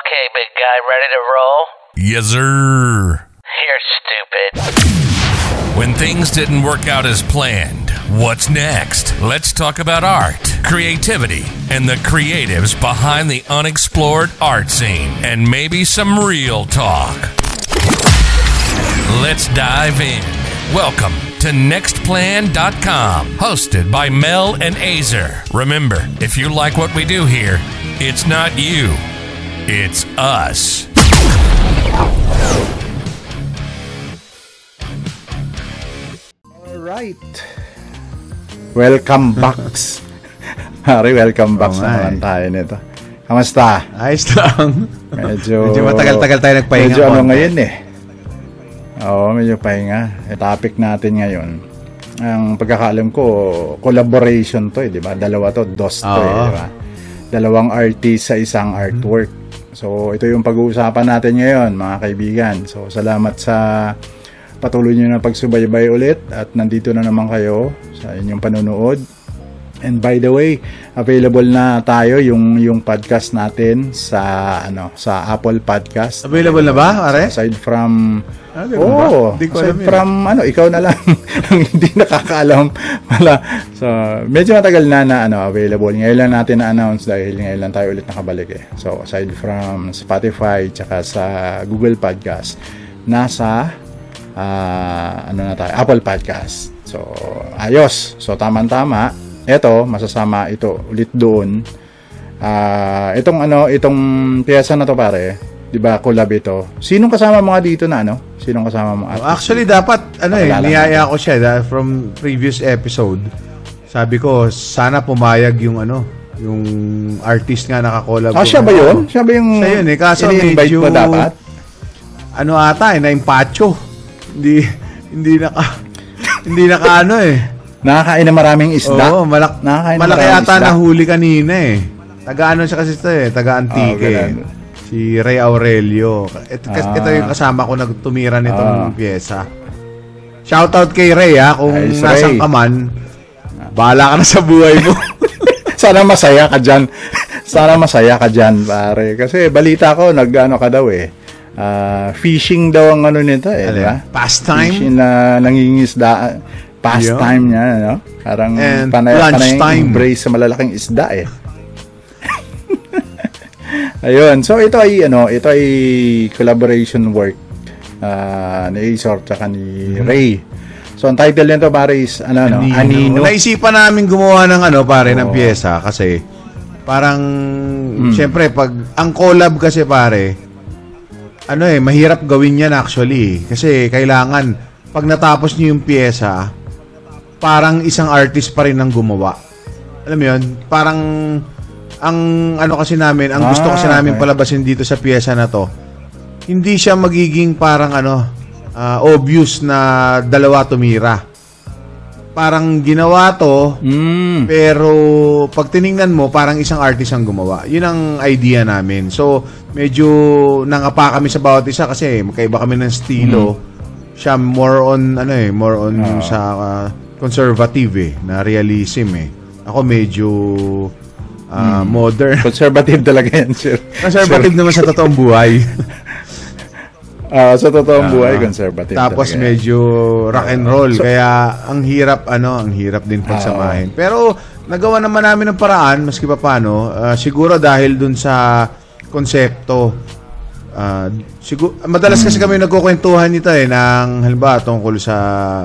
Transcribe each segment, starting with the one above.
Okay, big guy, ready to roll? Yes, sir. You're stupid. When things didn't work out as planned, what's next? Let's talk about art, creativity, and the creatives behind the unexplored art scene, and maybe some real talk. Let's dive in. Welcome to NextPlan.com, hosted by Mel and Azer. Remember, if you like what we do here, it's not you, it's us. Alright. Welcome back. Harry, welcome back Oo sa naman eh. tayo nito. Kamusta? Ayos lang. Medyo, Medyo matagal-tagal tayo nagpahinga Medyo ano ngayon eh. Oo, medyo pahinga. E, topic natin ngayon. Ang pagkakaalam ko, collaboration to eh, di ba? Dalawa to, dos to eh, di ba? Dalawang artist sa isang artwork. So, ito yung pag-uusapan natin ngayon, mga kaibigan. So, salamat sa patuloy nyo na pagsubaybay ulit at nandito na naman kayo sa inyong panunood. And by the way, available na tayo yung yung podcast natin sa ano sa Apple Podcast. Available na ba, are? Aside from Ah, ganun ba? Hindi ko aside alam yun. from ano, ikaw na lang ang hindi nakakaalam pala. So, medyo matagal na na ano, available. Ngayon lang natin na-announce dahil ngayon lang tayo ulit nakabalik eh. So, aside from Spotify tsaka sa Google Podcast, nasa ah, ano na tayo, Apple Podcast. So, ayos. So, tamang-tama. Ito, masasama ito ulit doon. Ah, itong ano, itong piyesa na to pare, 'di ba? Collab ito. Sinong kasama mga dito na ano? Sinong kasama mo? Actually, dapat, ano eh, niyaya ko siya dahil from previous episode. Sabi ko, sana pumayag yung ano, yung artist nga nakakollab. Ah, ko. siya ba 'yun? Siya ba yung Siya yun eh, kaso medyo- mo dapat? Ano ata eh, na-impacho. Hindi, hindi naka, hindi naka ano eh. Nakakain na maraming isda. Oo, malak Nakakain na malaki maraming yata isda. nahuli kanina eh. Taga-ano siya kasi ito eh, taga-antique Ah, eh. ganun. Si Ray Aurelio. Ito, Ah. ito yung kasama ko nagtumira Ah. nitong pyesa. Shoutout kay Ray ha, kung Ayos, nasan Ray. ka man. Bahala ka na sa buhay mo. Sana masaya ka diyan. Sana masaya ka diyan, pare. Kasi balita ko nag-ano ka daw eh. Ah, fishing daw ang ano nito eh, Alin? di ba? Pastime? Fishing na nangingisda pastime niya, no? Parang And panay, panay embrace sa malalaking isda eh. Ayun, so ito ay ano, ito ay collaboration work ah, ni Azor at ni Ray. So ang title nito pare is ano no, Anino. Naisipan namin gumawa ng ano pare ng Oo. pyesa kasi parang Hmm. syempre pag ang collab kasi pare ano eh mahirap gawin yan actually kasi kailangan pag natapos niyo yung pyesa parang isang artist pa rin ang gumawa. Alam mo yun? Parang ang ano kasi namin, ang gusto kasi Ah, namin okay. palabasin dito sa pyesa na to. Hindi siya magiging parang ano ah, obvious na dalawa tumira. Parang ginawa to Mm. pero pag tiningnan mo, parang isang artist ang gumawa. Yun ang idea namin. So, medyo nangapa kami sa bawat isa kasi magkaiba kami ng estilo. Siya more on, ano eh, more on Oo. sa ah, conservative eh, na realism eh. Ako medyo ah, modern. Conservative talaga yan, sir. Conservative naman sa totoong buhay. Ah, sa totoong Ah, buhay, conservative Tapos talaga medyo rock and roll. kaya ang hirap, ano, ang hirap din pagsamahin. Pero nagawa naman namin ng paraan, maski pa paano. ah, siguro dahil dun sa konsepto. Ah, siguro, madalas kasi kami nagkukwentuhan nito eh, ng halimbawa tungkol sa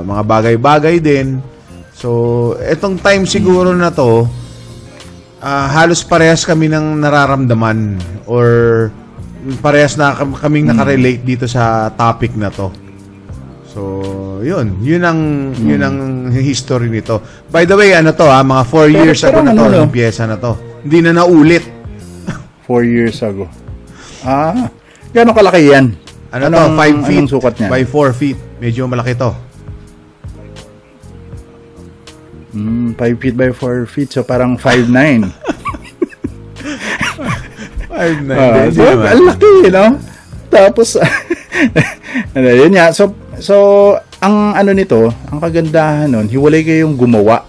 mga bagay-bagay din. So, etong time siguro na to, ah, halos parehas kami ng nararamdaman or parehas na kam- kaming nakarelate dito sa topic na to. So, yun. Yun ang, yun ang history nito. By the way, ano to ha, mga 4 Pero- years ago na to, ano, no? yung pyesa na to. Hindi na naulit. Four years ago. Ah, gano'ng kalaki yan? Ano Anong- to, 5 feet anong sukat niya? by 4 feet. Medyo malaki to. Mm, 5 feet by 4 feet, so parang 5'9". 5 na. Ah, hindi so, ang laki, no? Tapos, ano, yun nga. So, so, ang ano nito, ang kagandahan nun, hiwalay kayong gumawa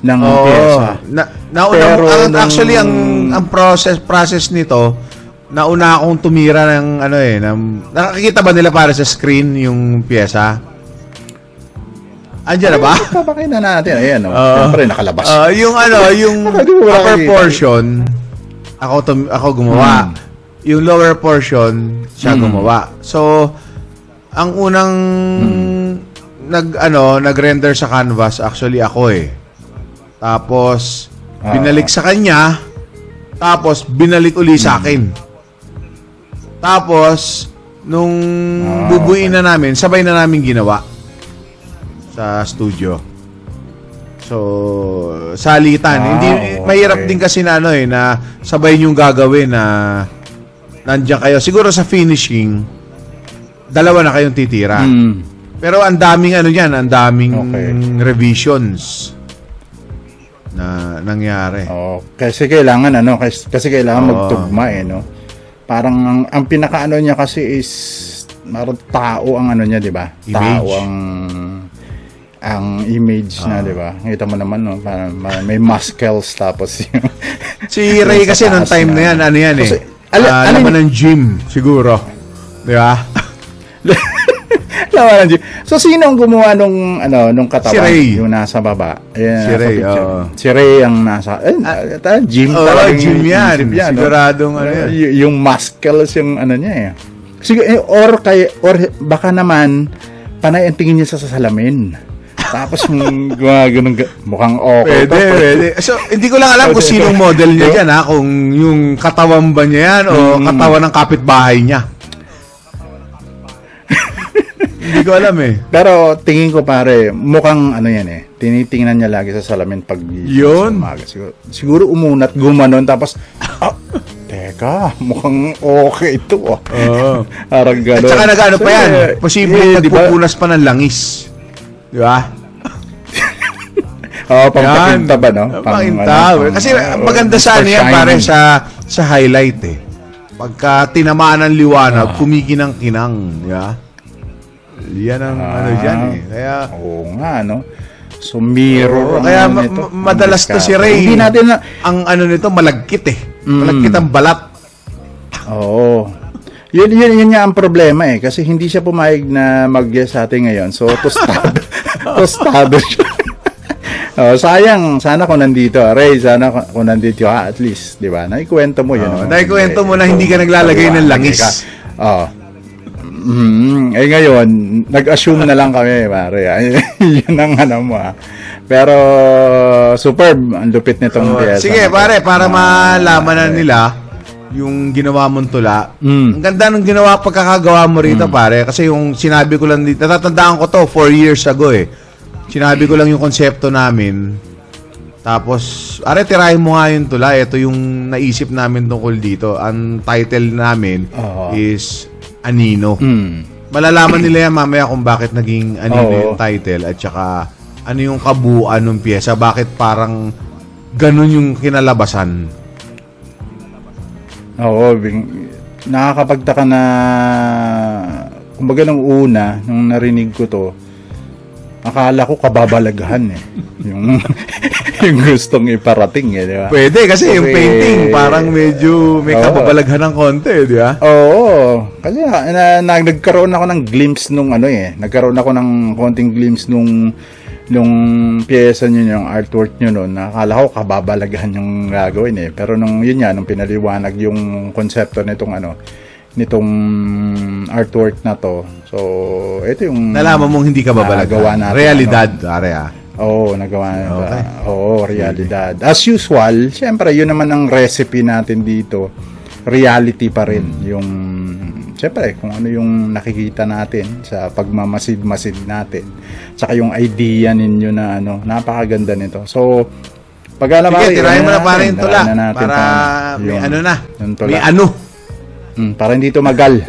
ng Oo. pyesa. Na, nauna, Pero ang, actually, ang, ang process, process nito, nauna akong tumira ng ano eh, ng, nakakikita ba nila para sa screen yung pyesa? Andiyan na ba? Papakita natin. Ayan, oh. Siyempre, nakalabas. Ah, yung ano, yung upper portion, ako tum- ako gumawa. Hmm. Yung lower portion, siya Hmm. gumawa. So, ang unang Hmm. nag ano, nag-render sa canvas actually ako eh. Tapos Ah. binalik sa kanya, tapos binalik uli Hmm. sa akin. Tapos nung Ah, bubuin na namin, sabay na namin ginawa sa studio. So, salitan. Ah, Hindi okay. mahirap din kasi na ano eh na sabay yung gagawin na nandiyan kayo. Siguro sa finishing dalawa na kayong titira. Hmm. Pero ang daming ano diyan, ang daming Okay. revisions na nangyari. Oh, kasi kailangan ano, kasi, kasi kailangan Oo. magtugma eh, no. Parang ang, ang pinakaano niya kasi is parang tao ang ano niya, 'di ba? Tao ang ang image na, 'di ba? Kita mo naman no, parang, parang may muscles tapos yung Si Ray kasi nung time na yan, ano yan eh. Kasi, alin- Ah, alin- laman ng gym, siguro. Di ba? Ng gym. So sino ang gumawa nung ano nung katawan Si Ray. yung nasa baba? Ayan, Si nasa Ray, picture. oo. Si Ray ang nasa eh, ta- gym Oo, gym yan. Siguradong ano yan. Y- yung muscles yung ano niya eh. Sige, eh, or kay or baka naman panay ang tingin niya sa salamin. Tapos yung gumagano mukhang okay. Pwede, pwede. So, hindi ko lang alam kung sinong model niya dyan, ha? Kung yung katawan ba niya yan o Mm. katawan ng kapitbahay niya. Hindi ko alam eh. Pero tingin ko pare, mukhang ano yan eh. Tinitingnan niya lagi sa salamin pag Yun. sa umaga. Siguro, siguro umunat, gumanon, tapos, ah, teka, mukhang okay ito. Oh. Oo. Parang At gano'n. saka nag-ano pa yan. Eh, Posible eh, di ba? nagpupunas pa ng langis. Di ba? Oo, oh, pampapinta ba, no? Pang- Pakinta. ano, pang- Kasi oh, maganda sa ano yan, pare, sa, sa highlight eh. Pagka tinamaan ng Ah. liwanag, kumikinang-kinang. Di ba? Yan ang ano dyan eh. Kaya, Oo nga, no? So, mirror. Oo, ang kaya ma- nito. ma- madalas to si Ray. Hindi natin na... ang ano nito, malagkit eh. Mm. Malagkit ang balat. Oo. Yun, yun, yun nga ang problema eh. Kasi hindi siya pumayag na mag-guest sa atin ngayon. So, tostado. tostado siya. oh, sayang. Sana kung nandito. Ray, sana kung nandito ka at least. Di ba? Naikwento mo yun. Oh. naikwento mo na hindi ka naglalagay ng langis. Oo. Mm, eh ngayon, nag-assume na lang kami, pare. Yun ang ano mo ah. Pero, superb. Ang lupit nitong pyesa sige, pare, para Ah, malaman na nila yung ginawa mong tula. Mm. Ang ganda ng ginawa pagkakagawa mo rito, pare. Kasi yung sinabi ko lang dito, natatandaan ko to four years ago eh. Sinabi ko lang yung konsepto namin. Tapos, are, tirahin mo nga yung tula. Ito yung naisip namin tungkol dito. Ang title namin Oo. is Anino. Mm. Malalaman nila yan mamaya kung bakit naging Anino Oo. yung title at saka ano yung kabuuan ng pyesa. Bakit parang ganun yung kinalabasan. Oo, bing, nakakapagtaka na kumbaga nung una, nung narinig ko to, akala ko kababalaghan eh. yung, yung gustong iparating eh, di ba? Pwede kasi yung Kasi- painting parang medyo may Oo. kababalaghan ng konti, di ba? Oo. Kasi na, na, nagkaroon ako ng glimpse nung ano eh. Nagkaroon ako ng konting glimpse nung nung pyesa nyo, yung artwork nyo noon, nakakala ko kababalaghan yung gagawin eh. Pero nung yun nga, nung pinaliwanag yung konsepto nitong ano, nitong artwork na to. So, ito yung Nalaman mong hindi ka babalaghan. natin, Realidad, are ah. Oo, nagawa na. Okay. Oo, realidad. As usual, siyempre, yun naman ang recipe natin dito. Reality pa rin. Yung, siyempre, kung ano yung nakikita natin sa pagmamasid-masid natin. Tsaka yung idea ninyo na ano, napakaganda nito. So, pag alam Sige, tirahin mo na para yung tula. na natin Para may yung- ano na. yung tula. May ano. Mm, para hindi tumagal.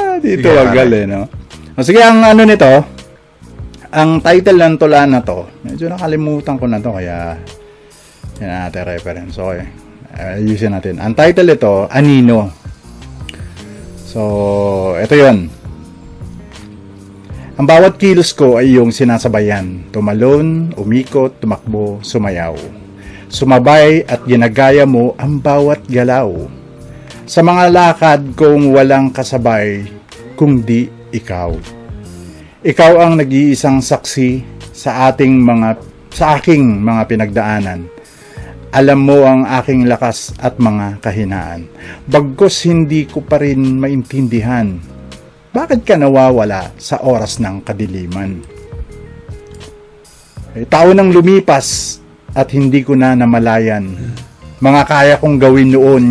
ah, di Sige, pare. eh, no? O, sige, ang ano nito, ang title ng tula na to, medyo nakalimutan ko na to, kaya yan natin reference. Okay. Uh, ayusin natin. Ang title ito, Anino. So, ito yon. Ang bawat kilos ko ay yung sinasabayan. Tumalon, umikot, tumakbo, sumayaw. Sumabay at ginagaya mo ang bawat galaw. Sa mga lakad kong walang kasabay, kung di ikaw. Ikaw ang nag-iisang saksi sa ating mga sa aking mga pinagdaanan. Alam mo ang aking lakas at mga kahinaan. Bagkos hindi ko pa rin maintindihan. Bakit ka nawawala sa oras ng kadiliman? Eh, tao nang lumipas at hindi ko na namalayan. Mga kaya kong gawin noon,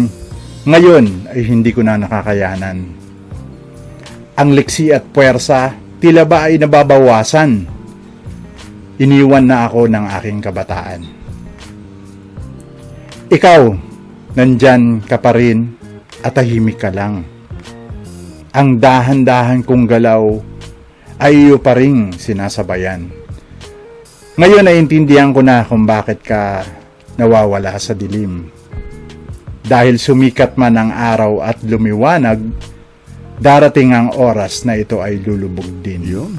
ngayon ay hindi ko na nakakayanan. Ang liksi at puwersa, tila ba ay nababawasan? Iniwan na ako ng aking kabataan. Ikaw, nandyan ka pa rin at tahimik ka lang. Ang dahan-dahan kong galaw ay iyo pa rin sinasabayan. Ngayon naiintindihan ko na kung bakit ka nawawala sa dilim. Dahil sumikat man ang araw at lumiwanag, darating ang oras na ito ay lulubog din. Yun.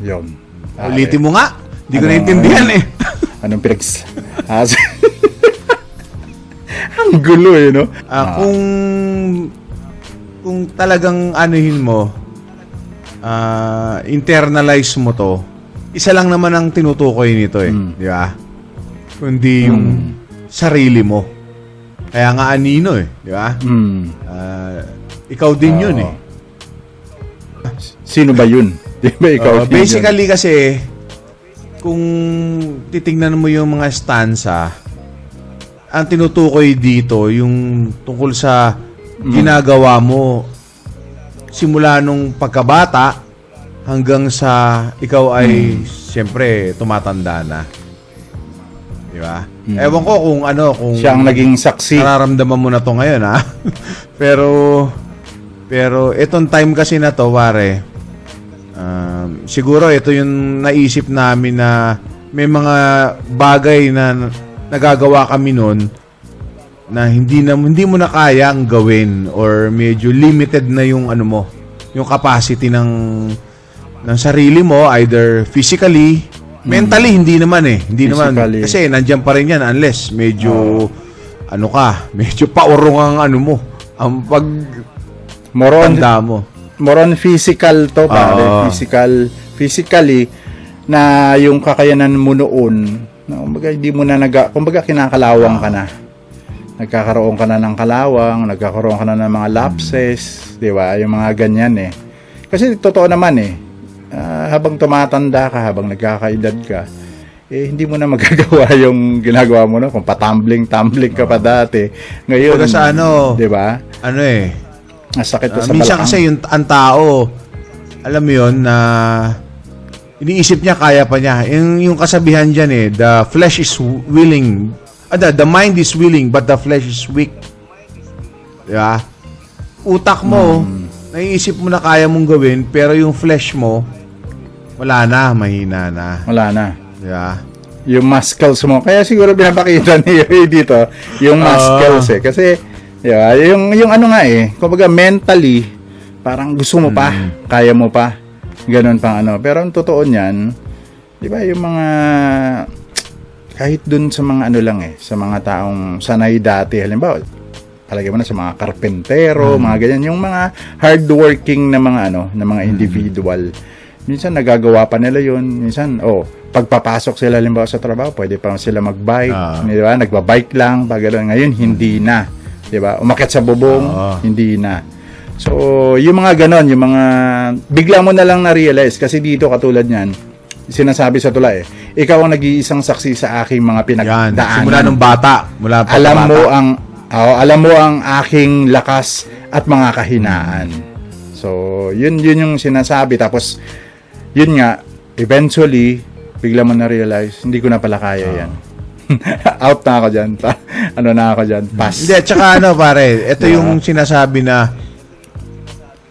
Yun. Ulitin mo nga. Hindi ko Ano? naintindihan eh. Anong pinags... Ah, ang gulo eh, no? Ah, kung kung talagang anuhin mo, ah, internalize mo to, isa lang naman ang tinutukoy nito eh, Mm. di ba? Kundi yung sarili mo. Kaya nga anino eh, di ba? Hmm. Ah, ikaw din yun Oo. eh. Sino ba yun? Di ba ikaw? Uh, din yun? basically kasi, kung titingnan mo yung mga stanza, ang tinutukoy dito, yung tungkol sa ginagawa mo simula nung pagkabata hanggang sa ikaw ay siyempre tumatanda na. Di ba? Ewan ko kung ano, kung Siya ang naging saksi. nararamdaman mo na to ngayon ha. pero pero itong time kasi na to pare um, siguro ito yung naisip namin na may mga bagay na nagagawa kami noon na hindi na hindi mo na kayang gawin or medyo limited na yung ano mo yung capacity ng ng sarili mo either physically mentally hindi naman eh hindi naman Physically. kasi nandiyan pa rin yan unless medyo ano ka medyo paurong ang ano mo ang pag More on, tanda mo more on physical to, pare. Oo. Physical, physically, na yung kakayanan mo noon, na kumbaga hindi mo na nag, kumbaga kinakalawang ka na. Nagkakaroon ka na ng kalawang, nagkakaroon ka na ng mga lapses, di ba? Yung mga ganyan eh. Kasi totoo naman eh, ah, habang tumatanda ka, habang nagkakaedad ka, eh hindi mo na magagawa yung ginagawa mo no kung patumbling-tumbling ka pa dati. Ngayon, Kumbaga sa ano, di ba? ano eh Ang sakit to Ah, sa minsan balakang. kasi yung ang tao, alam mo yun, na iniisip niya kaya pa niya. Yung, yung kasabihan dyan eh, the flesh is willing, ah, the, the mind is willing, but the flesh is weak. Diba? Utak mo, Hmm. naiisip mo na kaya mong gawin, pero yung flesh mo, wala na, mahina na. Wala na. Diba? Yung muscles mo. Kaya siguro pinapakita ni Yoy dito, yung muscles eh. Kasi, ba, yung, yung ano nga eh, kumbaga mentally, parang gusto mo pa, kaya mo pa. Ganon pang ano. Pero ang totoo niyan, di ba, yung mga, kahit dun sa mga ano lang eh, sa mga taong sanay dati, halimbawa, palagay mo na sa mga karpentero, mga ganyan, yung mga hardworking na mga ano, na mga individual. Minsan nagagawa pa nila yun. Minsan, oh, pagpapasok sila halimbawa sa trabaho, pwede pa sila magbike, Ah. di ba? Nagbabike lang, pag gano'n. Ngayon, hindi na. Di ba? Umakyat sa bubong, Ah. hindi na. So, yung mga ganon, yung mga, bigla mo na lang na-realize, kasi dito katulad niyan, sinasabi sa tula eh, ikaw ang nag-iisang saksi sa aking mga Yan. pinagdaanan. Simula nung bata. Mula pa alam bata. mo ang oh, alam mo ang aking lakas at mga kahinaan. So, yun yun yung sinasabi tapos yun nga eventually bigla mo na realize hindi ko na pala kaya yan. Out na ako diyan. ano na ako diyan? Pass. Hindi, tsaka ano pare, ito yung sinasabi na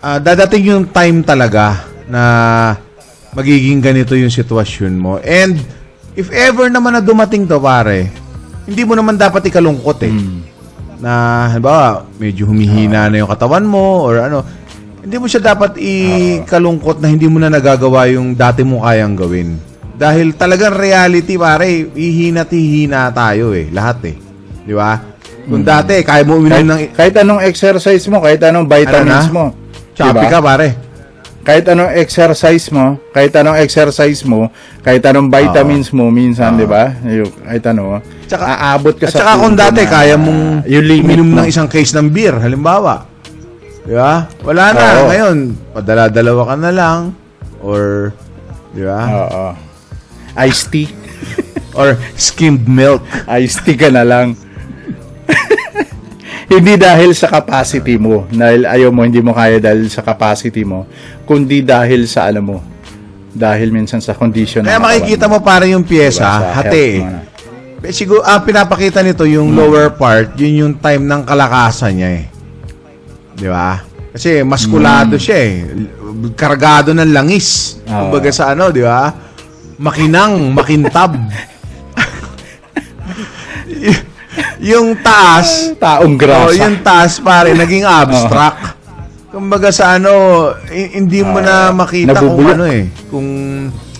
ah, dadating yung time talaga na magiging ganito yung sitwasyon mo. And if ever naman na dumating to pare, hindi mo naman dapat ikalungkot eh. Na, halimbawa, medyo humihina na yung katawan mo or ano, hindi mo siya dapat ikalungkot na hindi mo na nagagawa yung dati mo kayang gawin. Dahil talagang reality, pare, ihina't hihina tayo eh. Lahat eh. Di ba? Kung dati, kaya mo uminom Kahit, ng... kahit anong exercise mo, kahit anong vitamins Ano mo. Choppy diba? ka, pare. Kahit anong exercise mo, kahit anong exercise mo, kahit anong vitamins mo, minsan, di ba? Yung, kahit ano, Tsaka- aabot ka At sa saka kung dati, na- kaya mong yung limit uminom ng isang case ng beer, halimbawa. Di ba? Wala na. Oo. Ngayon, padala-dalawa ka na lang. Or, di ba? Oo. Iced tea. Or skimmed milk. Iced tea ka na lang. hindi dahil sa capacity mo, dahil ayaw mo, hindi mo kaya dahil sa capacity mo, kundi dahil sa ano mo, dahil minsan sa condition Kaya makikita mo para yung pyesa, Diba, hati. Eh, Siguro, ang pinapakita nito, yung lower part, yun yung time ng kalakasan niya eh. Di ba? Kasi maskulado siya eh. Kargado ng langis. Oo. Kumbaga sa ano, di ba? Makinang, makintab. Y- yung taas, Taong grasa. Oh, yung taas pare, naging abstract. Kumbaga sa ano, hi- hindi mo na makita kung nabubulok. ano eh. Kung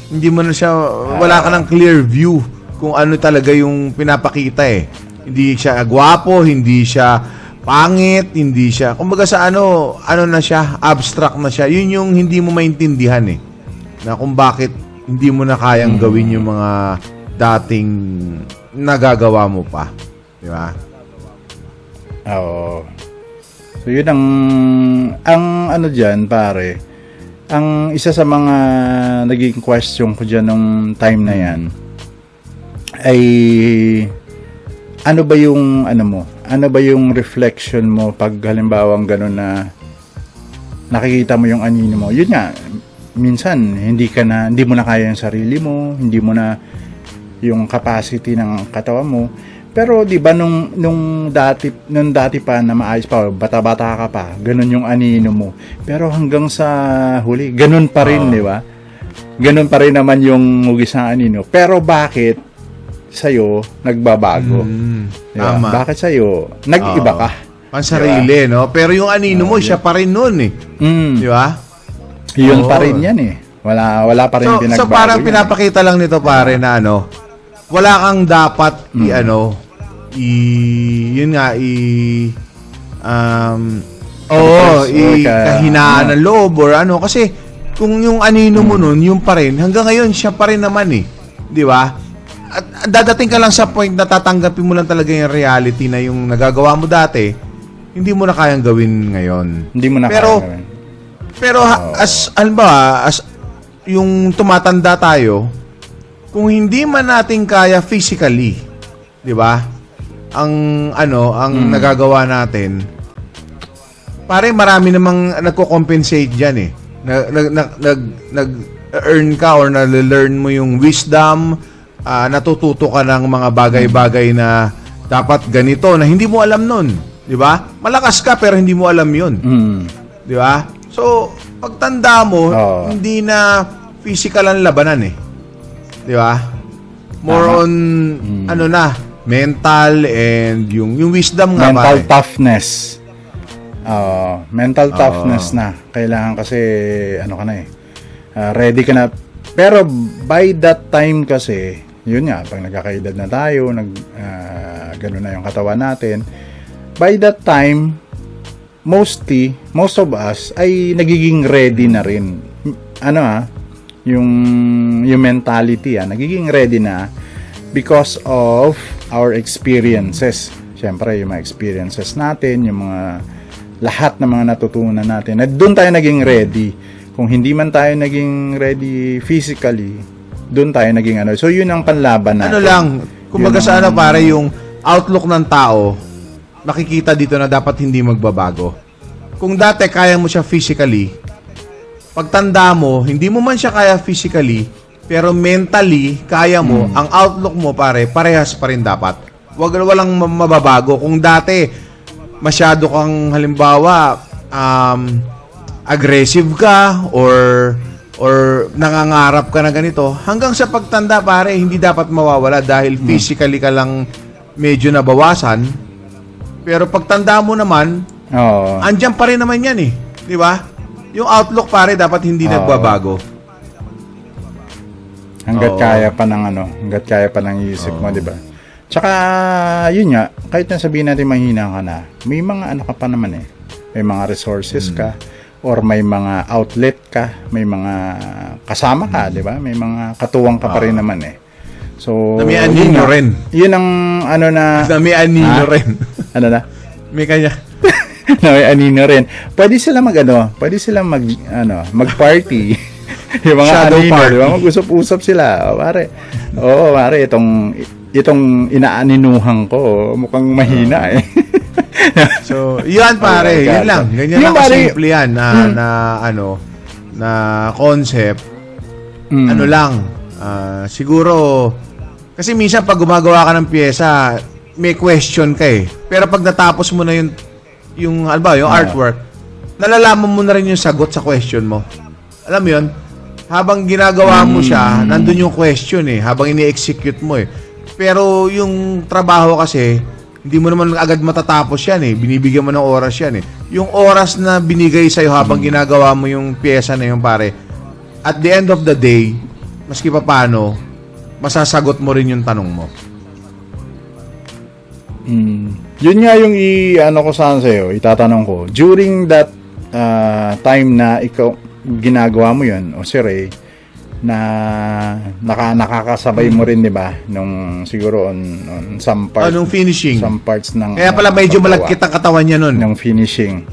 hindi mo na siya, wala ka ng clear view kung ano talaga yung pinapakita eh. Hindi siya gwapo, hindi siya pangit, hindi siya. Kumbaga sa ano, ano na siya, abstract na siya. Yun yung hindi mo maintindihan eh. Na kung bakit hindi mo na kayang gawin yung mga dating nagagawa mo pa. Di ba? Oo. So yun ang ang ano diyan pare. Ang isa sa mga naging question ko diyan nung time na 'yan ay ano ba yung ano mo? Ano ba yung reflection mo pag halimbawa ganun na nakikita mo yung anino mo? Yun nga, minsan hindi ka na hindi mo na kaya yung sarili mo, hindi mo na yung capacity ng katawan mo. Pero 'di ba nung nung dati nung dati pa na maayos pa, bata-bata ka pa, ganun yung anino mo. Pero hanggang sa huli, ganun pa rin, 'di ba? Ganun pa rin naman yung hugis ng anino. Pero bakit sa'yo nagbabago? Mm, Di ba? tama. Bakit sa'yo nag-iba Oo. ka? Pansarili, no? Pero yung anino mo, siya pa rin nun eh. Mm, Di ba? yun Oo. pa rin yan eh. Wala wala pa rin So, pinagbago. so parang yan. pinapakita lang nito pare na ano, wala kang dapat Mm. ano, i yun nga i um oo, Or i ka- kahinaan ng loob or ano kasi kung yung anino mo nun, yung pa rin, hanggang ngayon siya pa rin naman eh. Di ba? At, at dadating ka lang sa point na tatanggapin mo lang talaga yung reality na yung nagagawa mo dati, hindi mo na kayang gawin ngayon. Hindi mo na Pero- kaya gawin. Pero ha, as ba, as yung tumatanda tayo, kung hindi man natin kaya physically, 'di ba? Ang ano, ang nagagawa natin, pare marami namang nagko-compensate diyan eh. Nag nag nag, nag, nag-earn ka or na-learn mo yung wisdom, ah, natututo ka ng mga bagay-bagay na dapat ganito na hindi mo alam nun, 'di ba? Malakas ka pero hindi mo alam 'yun. Mm. Di ba? So, pagtanda mo, Oo. hindi na physical ang labanan eh. Di ba? More Tama. on, ano na, mental and yung, yung wisdom nga mental pare. toughness. Oo, mental Oo. toughness na. Kailangan kasi ano ka na eh. ah, ready ka na. Pero by that time kasi, yun nga, pag nagkakaedad na tayo, nag ah, ganun na yung katawan natin. By that time, mostly, most of us ay nagiging ready na rin. Ano ah, yung yung mentality ah, nagiging ready na because of our experiences. Siyempre, yung mga experiences natin, yung mga lahat ng mga natutunan natin. At doon tayo naging ready. Kung hindi man tayo naging ready physically, doon tayo naging ano. So, yun ang panlaban natin. Ano lang, kumbaga sa ano pare, yung outlook ng tao, makikita dito na dapat hindi magbabago. Kung dati kaya mo siya physically, pagtanda mo, hindi mo man siya kaya physically, pero mentally, kaya mo, Hmm. ang outlook mo pare, parehas pa rin dapat. Wag walang ma- mababago. Kung dati, masyado kang halimbawa, um, aggressive ka or or nangangarap ka na ganito, hanggang sa pagtanda pare, hindi dapat mawawala dahil physically ka lang medyo nabawasan. Pero pagtanda mo naman, Oo. andyan pa rin naman yan eh. Di ba? Yung outlook pare dapat hindi Oo. nagbabago. Hanggat Oo. kaya pa ng ano, hanggat kaya pa ng isip mo, di ba? Tsaka, yun nga, kahit na sabihin natin mahina ka na, may mga ano ka pa naman eh. May mga resources Hmm. ka, or may mga outlet ka, may mga kasama ka, di ba? May mga katuwang ka pa rin naman eh. So, Na may yun nga. rin. Yun ang ano na, Na may anino Ah? rin. ano na, may kanya. na may anino rin. Pwede sila mag ano, pwede sila mag ano, mag-party. yung mga Shadow anino, party. di ba? Mag-usap-usap sila. O, pare. Oo, pare, itong itong inaaninuhan ko, mukhang mahina eh. So, yan pare, Oh yun lang. Ganyan Yung lang pare- kasimple yan na, na ano, na concept. Mm. Ano lang, ah, siguro, kasi minsan pag gumagawa ka ng pyesa, may question ka eh. Pero pag natapos mo na yung, yung, ano ba, yung Ah. artwork, nalalaman mo na rin yung sagot sa question mo. Alam mo yun? Habang ginagawa mo siya, Hmm. nandun yung question eh. Habang ini-execute mo eh. Pero yung trabaho kasi, hindi mo naman agad matatapos yan eh. Binibigyan mo ng oras yan eh. Yung oras na binigay sa'yo habang Hmm. ginagawa mo yung pyesa na yung pare, at the end of the day, maski pa paano, masasagot mo rin yung tanong mo. Mm. Yun nga yung i ano ko sana sa'yo, itatanong ko. During that uh, time na ikaw ginagawa mo yun, o si Ray, na naka, nakakasabay mo rin, di ba? Nung siguro on, on some parts. Anong finishing? Some parts ng Kaya pala ng medyo malagkit ang katawan niya nun. ng finishing.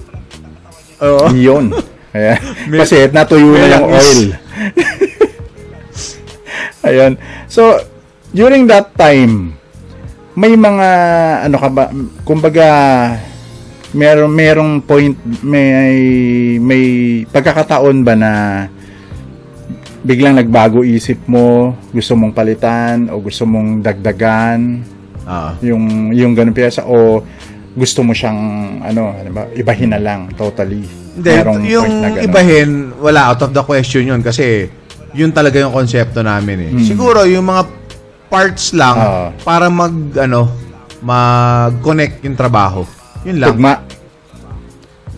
Oo. Yun. Kaya, kasi natuyo na yung oil. Ayun. So, during that time, may mga ano ka ba, kumbaga meron merong point may may pagkakataon ba na biglang nagbago isip mo, gusto mong palitan o gusto mong dagdagan Ah. yung yung ganung piyesa o gusto mo siyang ano, ano ba, ibahin na lang totally. Hindi, Merong yung point na ganun. ibahin, wala, out of the question yun kasi yun talaga yung konsepto namin eh. Siguro yung mga parts lang. Ah. para mag, ano, mag-connect yung trabaho. Yun lang. Tugma.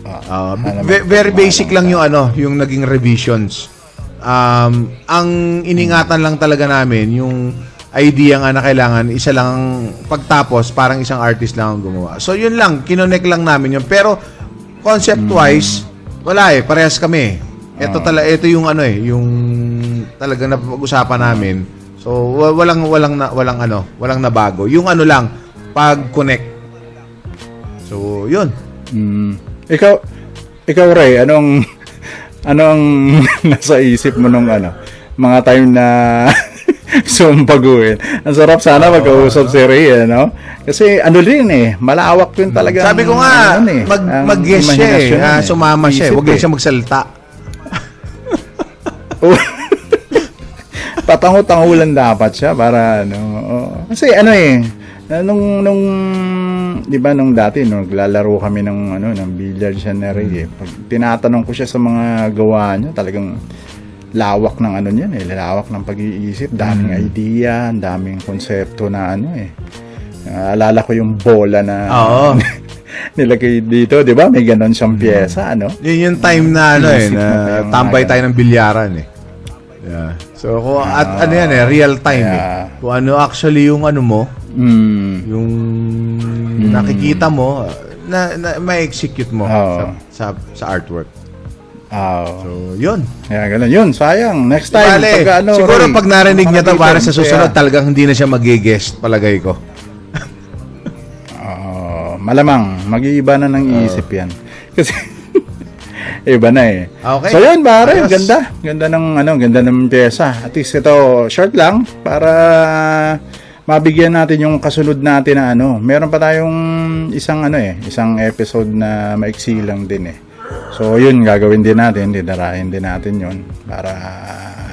Ah, Ano ve- naman, very basic lang yung ano, yung naging revisions. Um, ang iningatan lang talaga namin yung idea nga na kailangan isa lang ang pagtapos parang isang artist lang ang gumawa. So yun lang, kinonek lang namin yun. Pero concept wise, wala eh, parehas kami. Ito tala ito yung ano eh, yung talagang napag-usapan namin. So wa- walang walang na, walang ano, walang nabago. Yung ano lang pag-connect. So yun. Mm. Ikaw, ikaw Ray, anong anong nasa isip mo nung ano, mga time na baguhin. Ang sarap sana magkausap si Ray, eh, no? Kasi ano rin eh, malawak yun talaga. Sabi ko nga, ano, eh, mag, mag-guess siya eh. Ah, eh. sumama siya eh. Huwag lang siya magsalita. Patango-tangulan dapat siya para ano. Kasi ano eh, nung nung 'di ba nung dati nung naglalaro kami ng ano ng billiard siya na Ray eh. Pag tinatanong ko siya sa mga gawa niya, talagang lawak ng ano niyan eh, lawak ng pag-iisip, daming idea, ang daming konsepto na ano eh. Naalala ko yung bola na Oo. nilagay dito, 'di ba? May ganon siyang pyesa, ano? Yun yung time na ano eh, na yung tambay tayo ng bilyaran eh. Yeah. So, kung, at ano yan eh, real time eh. Yeah. Kung ano actually yung ano mo, Mm. yung nakikita mo, na, na ma-execute mo Oo. sa, sa, sa artwork. Ah, So, yun. Kaya ganun. Yun, sayang. Next time, Bale, pagka ano, siguro pag narinig niya to para sa susunod, kaya, talagang hindi na siya mag-guest, palagay ko. ah, malamang, mag-iiba na ng isip yan. Kasi, iba na eh. Okay. So yun, pare, Ayos. ganda. Ganda ng, ano, ganda ng pyesa. At least ito, short lang, para mabigyan natin yung kasunod natin na ano. Meron pa tayong isang ano eh, isang episode na maiksi lang din eh. So yun, gagawin din natin, didarahin din natin yun para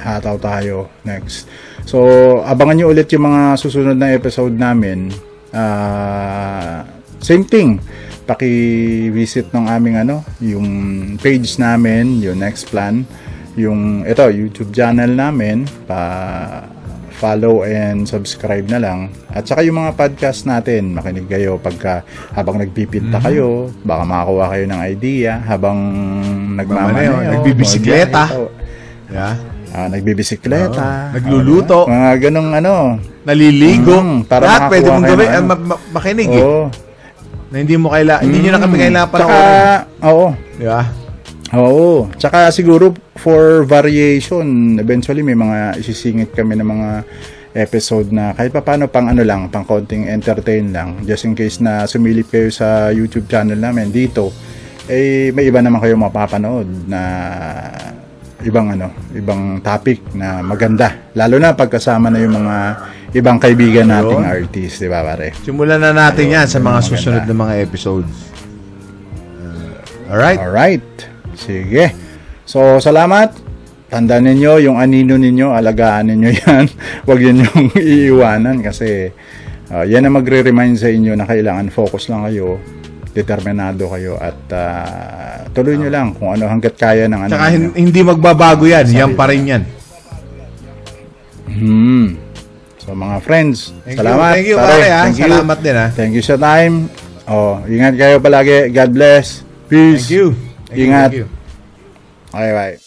hataw tayo next. So abangan nyo ulit yung mga susunod na episode namin. Ah, same thing. Paki-visit ng aming ano, yung page namin, yung next plan, yung ito, YouTube channel namin, pa follow and subscribe na lang. At saka yung mga podcast natin, makinig kayo pagka habang nagpipinta kayo, baka makakuha kayo ng idea habang nagmamaneho, nagbibisikleta. Yeah. ah, nagbibisikleta, Nagluluto. mga ganong ano. Naliligo. Mm, para Lahat pwede mong gawin. ng ah, ano. ma- ma- makinig eh. Oo. Na hindi mo kaila, hindi nyo na kami kailangan Tsaka, panoorin. oo. Di ba? Oo. Tsaka siguro for variation, eventually may mga isisingit kami ng mga episode na kahit pa paano pang ano lang, pang konting entertain lang. Just in case na sumilip kayo sa YouTube channel namin dito, eh may iba naman kayo mapapanood na ibang ano, ibang topic na maganda. Lalo na pagkasama na yung mga ibang kaibigan nating Ayun. artist, di ba pare? Simulan na natin yan sa mga ang susunod maganda. na mga episodes. Uh, alright? Alright. Sige. So, salamat. Tandaan ninyo, yung anino ninyo, alagaan ninyo yan. Huwag yun yung iiwanan kasi uh, yan ang magre-remind sa inyo na kailangan focus lang kayo, determinado kayo at uh, tuloy nyo lang kung ano hanggat kaya ng ano. Tsaka hindi magbabago yan. Yan pa rin yan. Hmm. So mga friends, Thank salamat. you. Thank you, pare. ha? Thank you. Salamat din, ha? Thank you sa time. Oh, ingat kayo palagi. God bless. Peace. Thank you. Thank you, Ingat. thank you. Okay, bye.